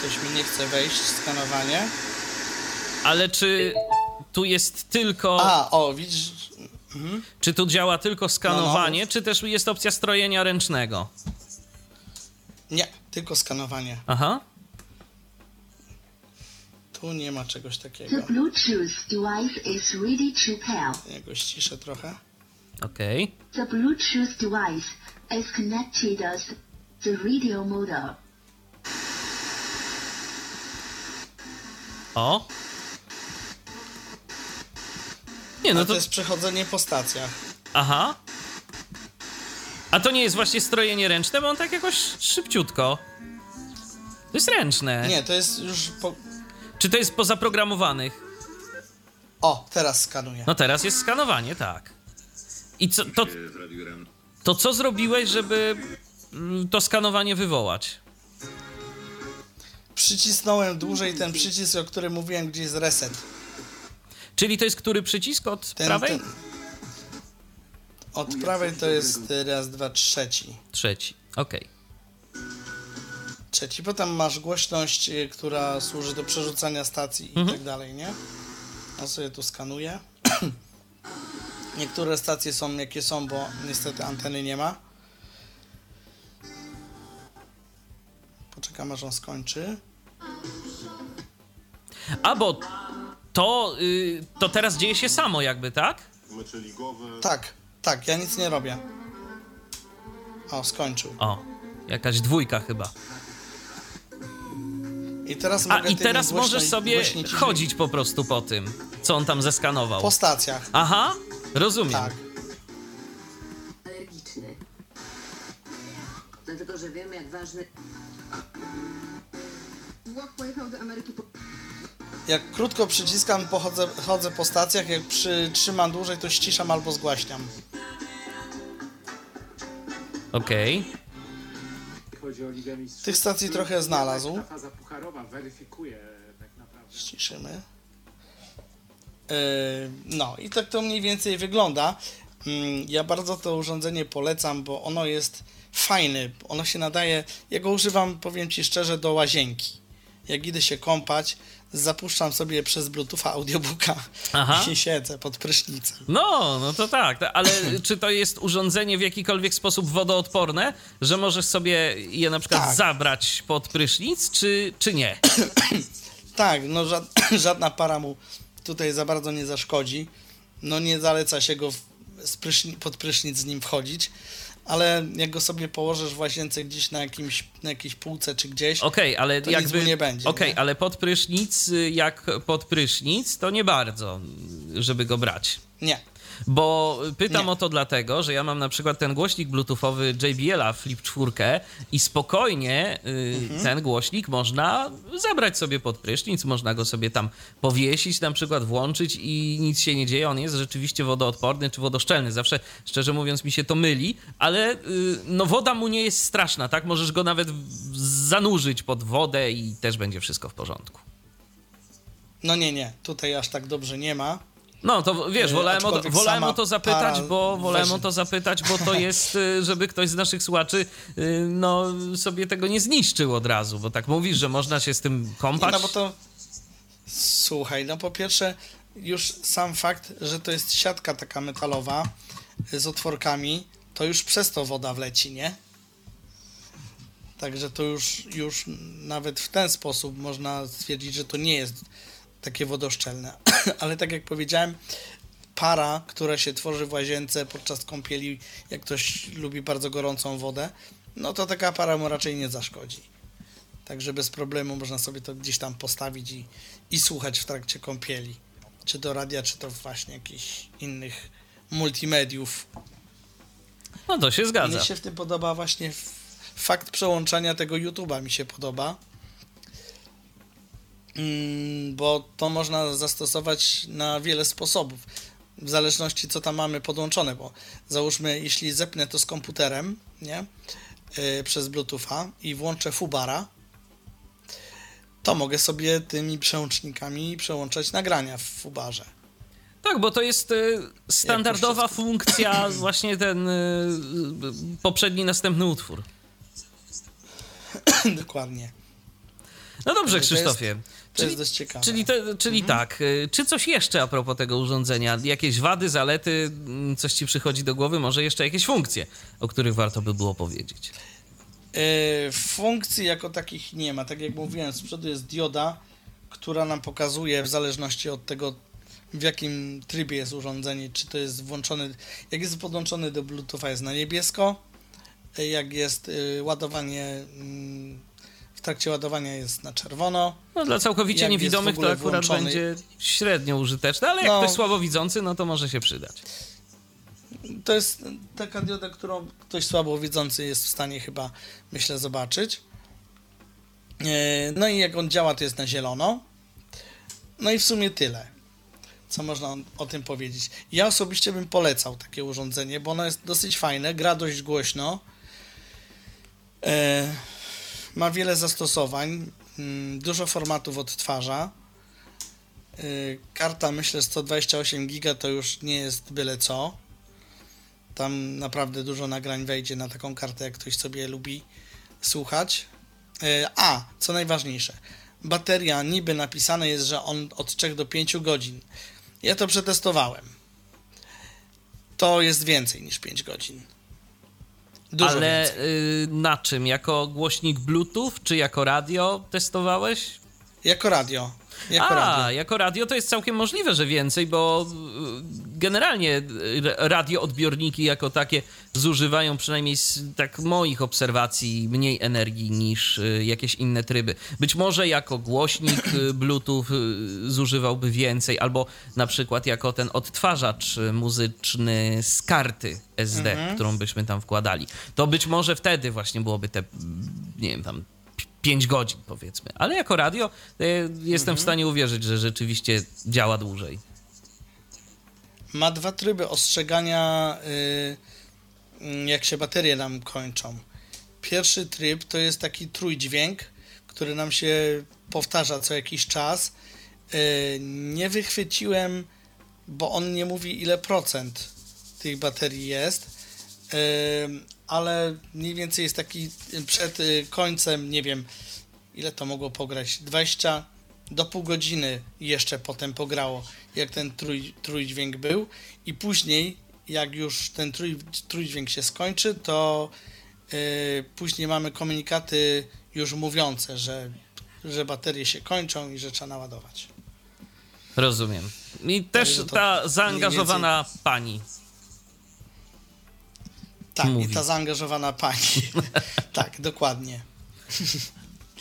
S2: Coś mi nie chce wejść, skanowanie.
S1: Ale czy tu jest tylko.
S2: A, o, widzisz,
S1: Czy tu działa tylko skanowanie,
S2: No,
S1: czy też jest opcja strojenia ręcznego?
S2: nie, tylko skanowanie.
S1: Aha.
S2: Tu nie ma czegoś takiego.
S3: The Bluetooth device is ready to pair.
S2: Ja go ściszę trochę.
S1: Okej.
S3: The Bluetooth device is connected as the radio model.
S1: O. Nie,
S2: No
S1: no
S2: to
S1: to.
S2: jest przechodzenie po stacjach.
S1: Aha. A to nie jest właśnie strojenie ręczne, bo on tak jakoś szybciutko. To jest ręczne.
S2: Nie, to jest już po...
S1: Czy to jest po zaprogramowanych?
S2: O, teraz skanuję.
S1: No teraz jest skanowanie, tak. I co, to, to co zrobiłeś, żeby mm, to skanowanie wywołać?
S2: Przycisnąłem dłużej ten przycisk, o którym mówiłem, gdzie jest reset.
S1: Czyli to jest który przycisk od
S2: Ten,
S1: prawej?
S2: ten... Od prawej to jest raz, dwa, trzeci.
S1: Trzeci. Okej.
S2: Trzeci. Potem masz głośność, y, która służy do przerzucania stacji i
S1: Mhm.
S2: tak dalej, nie? Ja sobie tu skanuję. [CLEARS THROAT] Niektóre stacje są jakie są, bo niestety anteny nie ma. Poczekam aż on skończy.
S1: A bo to, y, to teraz dzieje się samo jakby, tak?
S2: Tak, tak, ja nic nie robię. O, skończył.
S1: O, jakaś dwójka chyba.
S2: I teraz
S1: A i teraz
S2: głośno-
S1: możesz sobie chodzić po prostu po tym, co on tam zeskanował.
S2: Po stacjach.
S1: Aha, rozumiem.
S2: Tak.
S9: alergiczny. Dlatego, że wiemy, jak ważny.
S10: Włoch pojechał do Ameryki po...
S2: Jak krótko przyciskam, pochodzę, chodzę po stacjach, jak przytrzymam dłużej, to ściszam albo zgłaśniam.
S1: Okej.
S11: Chodzi o Ligę Mistrzów.
S2: Tych stacji trochę znalazł.
S11: Tak naprawdę.
S2: Ściszymy. Yy, no i tak to mniej więcej wygląda. Mm, Ja bardzo to urządzenie polecam, bo ono jest fajne. Ono się nadaje. Ja go używam, powiem Ci szczerze, do łazienki. Jak idę się kąpać, zapuszczam sobie przez Bluetootha audiobooka
S1: Aha.
S2: i siedzę pod prysznicem.
S1: No, no to tak, ale czy to jest urządzenie w jakikolwiek sposób wodoodporne, że możesz sobie je na przykład
S2: Tak.
S1: zabrać pod prysznic, czy, czy nie? [CLEARS THROAT]
S2: Tak, no ża- [CLEARS THROAT] żadna para mu tutaj za bardzo nie zaszkodzi. No nie zaleca się go pod prysznic z nim wchodzić, ale jak go sobie położysz w łazience gdzieś na, jakimś, na jakiejś półce czy gdzieś,
S1: Okej, ale
S2: to
S1: jakby...
S2: nie będzie.
S1: Okej,
S2: nie?
S1: ale pod prysznic, y, jak pod prysznic, to nie bardzo, żeby go brać.
S2: Nie.
S1: Bo pytam
S2: Nie.
S1: o to dlatego, że ja mam na przykład ten głośnik bluetoothowy JBL-a Flip 4 i spokojnie y,
S2: Mhm.
S1: ten głośnik można zabrać sobie pod prysznic, można go sobie tam powiesić, na przykład włączyć i nic się nie dzieje. On jest rzeczywiście wodoodporny czy wodoszczelny. Zawsze, szczerze mówiąc, mi się to myli, ale y, no woda mu nie jest straszna, tak? Możesz go nawet zanurzyć pod wodę i też będzie wszystko w porządku.
S2: No nie, nie, tutaj aż tak dobrze nie ma.
S1: No to wiesz,
S2: E,
S1: wolałem, o, wolałem o to zapytać, bo wolałem o to zapytać, bo to jest, y, żeby ktoś z naszych słuchaczy y, no, sobie tego nie zniszczył od razu, bo tak mówisz, że można się z tym
S2: Nie,
S1: kąpać.
S2: no bo to słuchaj, no po pierwsze już sam fakt, że to jest siatka taka metalowa z otworkami, to już przez to woda wleci, nie? Także to już, już nawet w ten sposób można stwierdzić, że to nie jest takie wodoszczelne. [CLEARS THROAT] Ale tak jak powiedziałem, para, która się tworzy w łazience podczas kąpieli, jak ktoś lubi bardzo gorącą wodę, no to taka para mu raczej nie zaszkodzi. Także bez problemu można sobie to gdzieś tam postawić i, i słuchać w trakcie kąpieli. Czy to radia, czy to właśnie jakichś innych multimediów.
S1: No to się zgadza.
S2: Mnie się w tym podoba właśnie fakt przełączania tego YouTube'a mi się podoba. Mm, bo to można zastosować na wiele sposobów, w zależności co tam mamy podłączone, bo załóżmy, jeśli zepnę to z komputerem, nie, yy, przez Bluetootha i włączę Fubara, to mogę sobie tymi przełącznikami przełączać nagrania w Fubarze.
S1: Tak, bo to jest y, standardowa funkcja, [CLEARS THROAT] właśnie ten y, poprzedni, następny utwór.
S2: Dokładnie.
S1: No dobrze,
S2: To jest- To jest dość ciekawe.
S1: Czyli, te, czyli tak, y, czy coś jeszcze a propos tego urządzenia? Jakieś wady, zalety, mm, coś ci przychodzi do głowy? Może jeszcze jakieś funkcje, o których warto by było powiedzieć?
S2: Yy, funkcji jako takich nie ma. Tak jak mówiłem, z przodu jest dioda, która nam pokazuje w zależności od tego, w jakim trybie jest urządzenie, czy to jest włączony, jak jest podłączony do Bluetootha jest na niebiesko, jak jest yy, ładowanie, mm, trakcie ładowania jest na czerwono.
S1: No, dla całkowicie
S2: Jak
S1: niewidomych to akurat
S2: włączony-
S1: będzie średnio użyteczne, ale jak
S2: No.
S1: ktoś słabowidzący, no to może się przydać.
S2: To jest taka dioda, którą ktoś słabowidzący jest w stanie chyba, myślę, zobaczyć. Yy, No i jak on działa, to jest na zielono. No i w sumie tyle, co można o- tym powiedzieć. Ja osobiście bym polecał takie urządzenie, bo ono jest dosyć fajne, gra dość głośno. Yy, Ma wiele zastosowań, mm, dużo formatów odtwarza. Yy, Karta, myślę, 128 giga to już nie jest byle co. Tam naprawdę dużo nagrań wejdzie na taką kartę, jak ktoś sobie lubi słuchać. E, A, co najważniejsze, bateria niby napisane jest, że on od 3 do 5 godzin. Ja to przetestowałem. To jest więcej niż 5 godzin. Dużo
S1: ale y, na czym? Jako głośnik Bluetooth, czy jako radio testowałeś?
S2: Jako radio. Jako
S1: A,
S2: radio.
S1: jako radio to jest całkiem możliwe, że więcej, bo y, generalnie radioodbiorniki jako takie zużywają przynajmniej z tak moich obserwacji mniej energii niż y, jakieś inne tryby. Być może jako głośnik y, Bluetooth zużywałby więcej, albo na przykład jako ten odtwarzacz muzyczny z karty SD,
S2: Mhm.
S1: którą byśmy tam wkładali. To być może wtedy właśnie byłoby te, nie wiem, tam 5 godzin powiedzmy. Ale jako radio e, jestem w stanie uwierzyć, że rzeczywiście działa dłużej.
S2: Ma dwa tryby ostrzegania, y, y, jak się baterie nam kończą. Pierwszy tryb to jest taki trójdźwięk, który nam się powtarza co jakiś czas. Y, nie wychwyciłem, bo on nie mówi ile procent tych baterii jest, y, ale mniej więcej jest taki przed y, końcem, nie wiem ile to mogło pograć, 20 do pół godziny jeszcze potem pograło, jak ten trój, trójdźwięk był i później, jak już ten trój, trójdźwięk się skończy, to y, później mamy komunikaty już mówiące, że, że baterie się kończą i że trzeba naładować.
S1: Rozumiem. I też ta zaangażowana pani.
S2: Tak,
S1: Mówi.
S2: i ta zaangażowana pani. [LAUGHS] tak, dokładnie.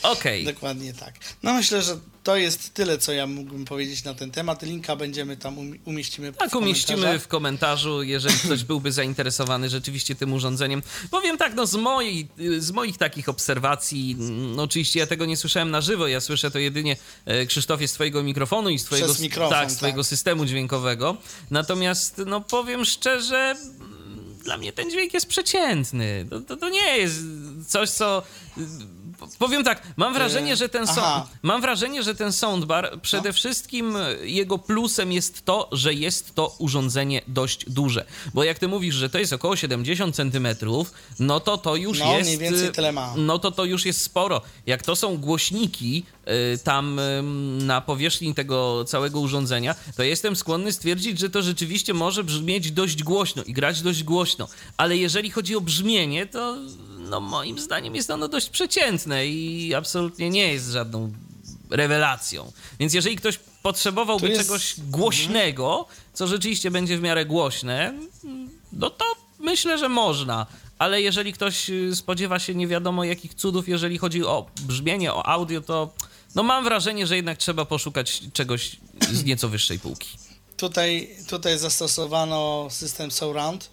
S1: Okej.
S2: Dokładnie tak. No myślę, że to jest tyle, co ja mógłbym powiedzieć na ten temat. Linka będziemy tam umi- umieścimy w
S1: Tak, umieścimy
S2: komentarzach.
S1: w komentarzu, jeżeli ktoś [CLEARS THROAT] byłby zainteresowany rzeczywiście tym urządzeniem. Powiem tak, no z, mojej, z moich takich obserwacji, mm, oczywiście ja tego nie słyszałem na żywo, ja słyszę to jedynie e, Krzysztofie z twojego mikrofonu i z twojego,
S2: mikrofon,
S1: tak, z
S2: tak.
S1: twojego systemu dźwiękowego. Natomiast, no powiem szczerze, dla mnie ten dźwięk jest przeciętny. To, to, to nie jest coś, co... Powiem tak, mam wrażenie,
S2: Yy,
S1: że ten, sound, mam wrażenie, że ten soundbar przede wszystkim jego plusem jest to, że jest to urządzenie dość duże. Bo jak ty mówisz, że to jest około 70 cm, no to to już
S2: No,
S1: jest.
S2: mniej więcej tyle ma.
S1: No to to już jest sporo. Jak to są głośniki y, tam y, na powierzchni tego całego urządzenia, to jestem skłonny stwierdzić, że to rzeczywiście może brzmieć dość głośno i grać dość głośno. Ale jeżeli chodzi o brzmienie, to no moim zdaniem jest ono dość przeciętne i absolutnie nie jest żadną rewelacją. Więc jeżeli ktoś potrzebowałby
S2: jest-
S1: czegoś głośnego, co rzeczywiście będzie w miarę głośne, no to myślę, że można. Ale jeżeli ktoś y, spodziewa się nie wiadomo jakich cudów, jeżeli chodzi o brzmienie, o audio, to no mam wrażenie, że jednak trzeba poszukać czegoś z nieco wyższej półki.
S2: Tutaj, tutaj zastosowano system Surround.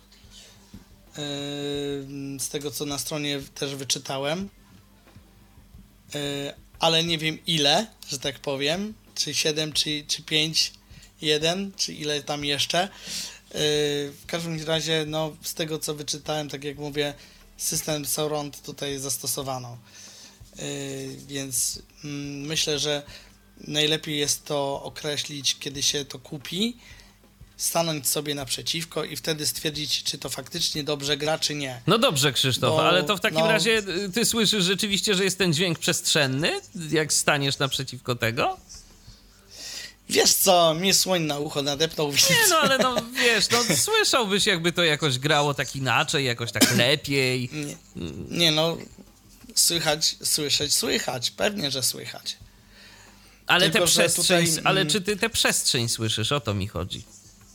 S2: Yy, Z tego co na stronie też wyczytałem. Yy, ale nie wiem ile, że tak powiem, czy 7, czy, czy 5, 1, czy ile tam jeszcze. Yy, w każdym razie, no, z tego co wyczytałem, tak jak mówię, system surround tutaj zastosowano. Więc mm, myślę, że najlepiej jest to określić, kiedy się to kupi, stanąć sobie naprzeciwko i wtedy stwierdzić, czy to faktycznie dobrze gra, czy nie.
S1: No dobrze, Krzysztof,
S2: Bo,
S1: ale to w takim
S2: no-
S1: razie y, ty słyszysz rzeczywiście, że jest ten dźwięk przestrzenny, jak staniesz naprzeciwko tego?
S2: Wiesz co, mnie słoń na ucho nadepnął, więc...
S1: Nie, no ale no wiesz, no słyszałbyś jakby to jakoś grało tak inaczej, jakoś tak lepiej.
S2: Nie, nie no, słychać, słyszeć, słychać, pewnie, że słychać.
S1: Ale
S2: Tylko,
S1: tę
S2: że
S1: przestrzeń,
S2: tutaj,
S1: ale
S2: mm,
S1: czy ty tę przestrzeń słyszysz? O to mi chodzi.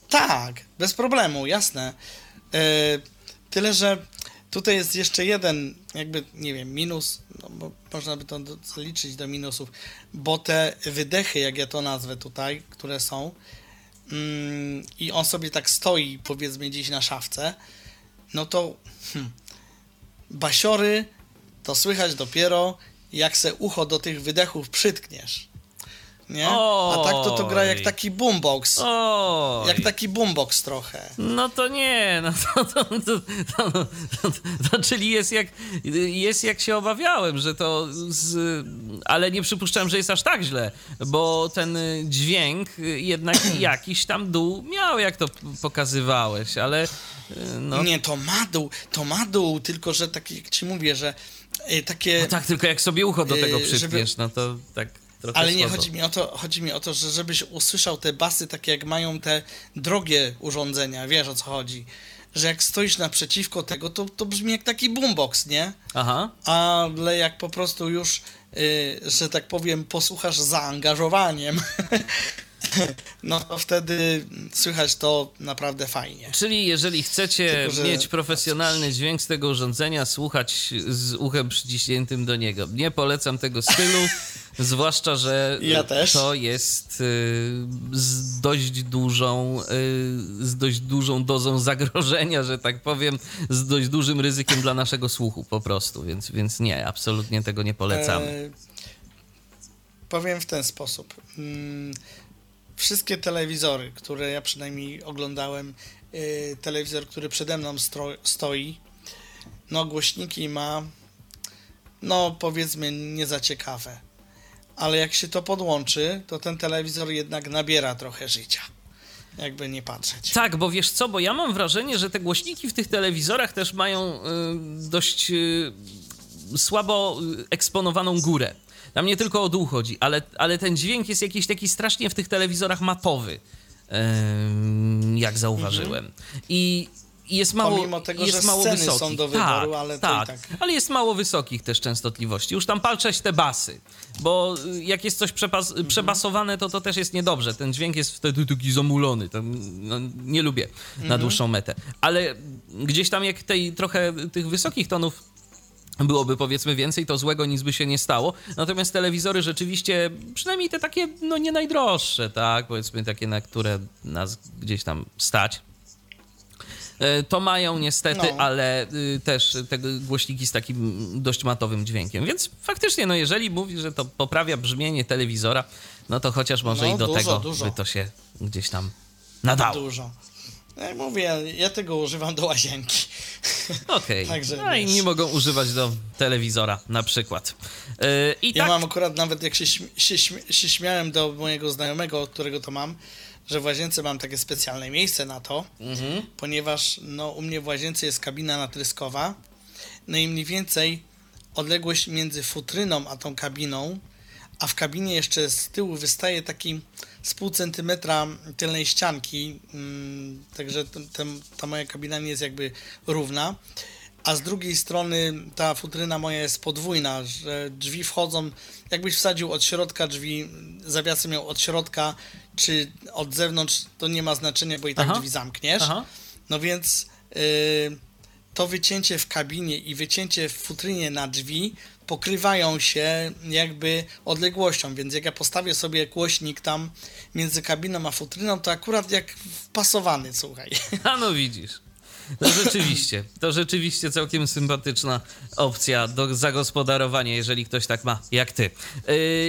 S2: Tak, bez problemu, jasne. E, tyle, że tutaj jest jeszcze jeden, jakby, nie wiem, minus, no można by to zaliczyć do minusów, bo te wydechy, jak ja to nazwę tutaj, które są, mm, i on sobie tak stoi, powiedzmy, gdzieś na szafce, no to hmm, basiory to słychać dopiero, jak se ucho do tych wydechów przytkniesz. Nie? A tak to to gra jak
S1: Oj.
S2: taki boombox.
S1: Oj.
S2: Jak taki boombox trochę.
S1: No to nie, no to, to, to, to, to, czyli jest jak, jest jak się obawiałem, że to z, ale nie przypuszczałem, że jest aż tak źle, bo ten dźwięk jednak [CLEARS THROAT] jakiś tam dół miał, jak to pokazywałeś, ale no,
S2: Nie, to ma dół, to ma dół, tylko że tak jak ci mówię, że y, takie...
S1: no tak, tylko jak sobie ucho do tego
S2: żeby-
S1: przytniesz, no to tak trochę
S2: Ale nie, chodzi mi, o to, chodzi mi o to, że żebyś usłyszał te basy takie jak mają te drogie urządzenia, wiesz o co chodzi. Że jak stoisz naprzeciwko tego, to, to brzmi jak taki boombox, nie?
S1: Aha.
S2: Ale jak po prostu już, y, że tak powiem, posłuchasz zaangażowaniem, [LAUGHS] no to wtedy słychać to naprawdę fajnie.
S1: Czyli jeżeli chcecie
S2: Tylko, że-
S1: mieć profesjonalny dźwięk z tego urządzenia, słuchać z uchem przyciśniętym do niego. Nie polecam tego stylu, [LAUGHS] zwłaszcza, że
S2: Ja
S1: to jest y, z dość dużą, y, z dość dużą dozą zagrożenia, że tak powiem, z dość dużym ryzykiem dla naszego słuchu po prostu, więc, więc nie, absolutnie tego nie polecamy.
S2: E, powiem w ten sposób. Mm, wszystkie telewizory, które ja przynajmniej oglądałem, e, telewizor, który przede mną stoi, no głośniki ma, no powiedzmy nie za ciekawe. Ale jak się to podłączy, to ten telewizor jednak nabiera trochę życia. Jakby nie patrzeć.
S1: Tak, bo wiesz co, bo ja mam wrażenie, że te głośniki w tych telewizorach też mają y, dość y, słabo y, eksponowaną górę. Tam nie tylko o dół chodzi, ale, ale ten dźwięk jest jakiś taki strasznie w tych telewizorach matowy, ym, jak zauważyłem. I i jest mało,
S2: Pomimo tego,
S1: jest
S2: że
S1: mało
S2: sceny
S1: wysokich.
S2: są do wyboru,
S1: tak,
S2: ale
S1: tak,
S2: tak.
S1: ale jest mało wysokich też częstotliwości. Już tam palczeć te basy, bo y, jak jest coś przepas-
S2: Mhm.
S1: przebasowane, to to też jest niedobrze. Ten dźwięk jest wtedy taki zamulony. To, no, nie lubię na
S2: Mhm.
S1: dłuższą metę. Ale gdzieś tam jak tej trochę tych wysokich tonów byłoby powiedzmy więcej, to złego nic by się nie stało. Natomiast telewizory rzeczywiście, przynajmniej te takie, no nie najdroższe, tak, powiedzmy takie, na które nas gdzieś tam stać, to mają niestety,
S2: No.
S1: ale y, też te głośniki z takim dość matowym dźwiękiem. Więc faktycznie, no jeżeli mówi, że to poprawia brzmienie telewizora, no to chociaż może
S2: No,
S1: i do
S2: dużo,
S1: tego
S2: dużo.
S1: by to się gdzieś tam nadało.
S2: Dużo. Jak mówię, ja tego używam do łazienki. [LAUGHS]
S1: Okej. [LAUGHS]
S2: Także,
S1: No i
S2: wiesz.
S1: nie mogą używać do telewizora na przykład. E, I
S2: Ja
S1: tak,
S2: mam akurat nawet jak się, się, się śmiałem do mojego znajomego, od którego to mam, że w łazience mam takie specjalne miejsce na to,
S1: Mhm.
S2: ponieważ no, u mnie w łazience jest kabina natryskowa, no i mniej więcej odległość między futryną a tą kabiną, a w kabinie jeszcze z tyłu wystaje taki z pół centymetra tylnej ścianki, mm, także ten, ten, ta moja kabina nie jest jakby równa, a z drugiej strony ta futryna moja jest podwójna, że drzwi wchodzą, jakbyś wsadził od środka drzwi, zawiasy miał od środka, czy od zewnątrz, to nie ma znaczenia, bo i tak
S1: Aha.
S2: drzwi zamkniesz.
S1: Aha.
S2: No więc y, to wycięcie w kabinie i wycięcie w futrynie na drzwi pokrywają się jakby odległością, więc jak ja postawię sobie głośnik tam między kabiną a futryną, to akurat jak wpasowany, słuchaj. [LAUGHS]
S1: a no widzisz. To rzeczywiście, to rzeczywiście całkiem sympatyczna opcja do zagospodarowania, jeżeli ktoś tak ma jak ty. Yy,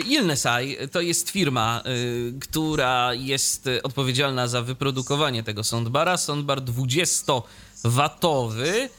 S1: Ilnesai to jest firma, yy, która jest y, odpowiedzialna za wyprodukowanie tego soundbara. Soundbar 20-watowy.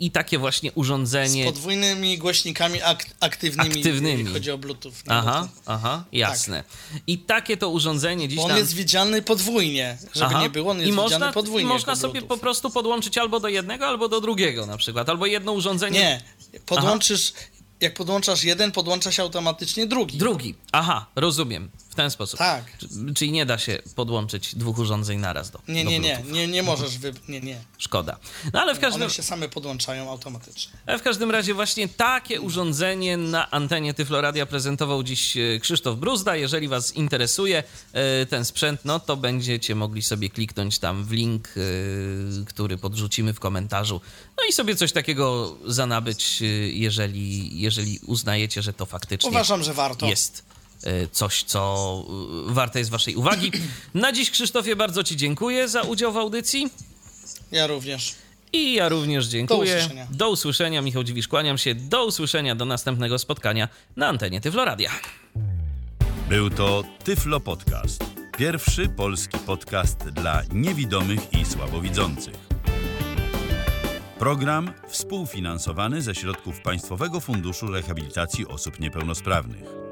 S1: I takie właśnie urządzenie.
S2: Z podwójnymi głośnikami ak aktywnymi,
S1: aktywnymi,
S2: jeżeli chodzi o Bluetooth.
S1: Aha,
S2: to-
S1: aha, jasne. I takie to urządzenie dziś
S2: Bo on jest widziany podwójnie, żeby
S1: Aha.
S2: nie było, on jest
S1: I można,
S2: podwójnie.
S1: I można sobie
S2: Bluetooth.
S1: po prostu podłączyć albo do jednego, albo do drugiego na przykład. Albo jedno urządzenie.
S2: Nie, podłączysz, jak podłączasz jeden, podłącza się automatycznie drugi.
S1: Drugi. Aha, rozumiem. W ten sposób.
S2: Tak.
S1: Czy- Czyli nie da się podłączyć dwóch urządzeń naraz do.
S2: Nie,
S1: do
S2: nie, nie, nie, nie możesz, wy... nie, nie.
S1: Szkoda. No ale w każdym,
S2: One się same podłączają automatycznie.
S1: w każdym razie właśnie takie urządzenie na antenie Tyfloradia prezentował dziś e, Krzysztof Bruzda. Jeżeli was interesuje e, ten sprzęt, no to będziecie mogli sobie kliknąć tam w link, e, który podrzucimy w komentarzu. No i sobie coś takiego zanabyć, jeżeli, jeżeli uznajecie, że to faktycznie
S2: Uważam, że warto.
S1: jest coś, co e, warte jest waszej uwagi. [CLEARS THROAT] Na dziś, Krzysztofie, bardzo ci dziękuję za udział w audycji.
S2: Ja również.
S1: I ja również dziękuję.
S2: Do usłyszenia.
S1: Do usłyszenia. Michał Dziwisz, kłaniam się. Do usłyszenia, do następnego spotkania na antenie Tyfloradia.
S12: Był to Tyflo Podcast. Pierwszy polski podcast dla niewidomych i słabowidzących. Program współfinansowany ze środków Państwowego Funduszu Rehabilitacji Osób Niepełnosprawnych.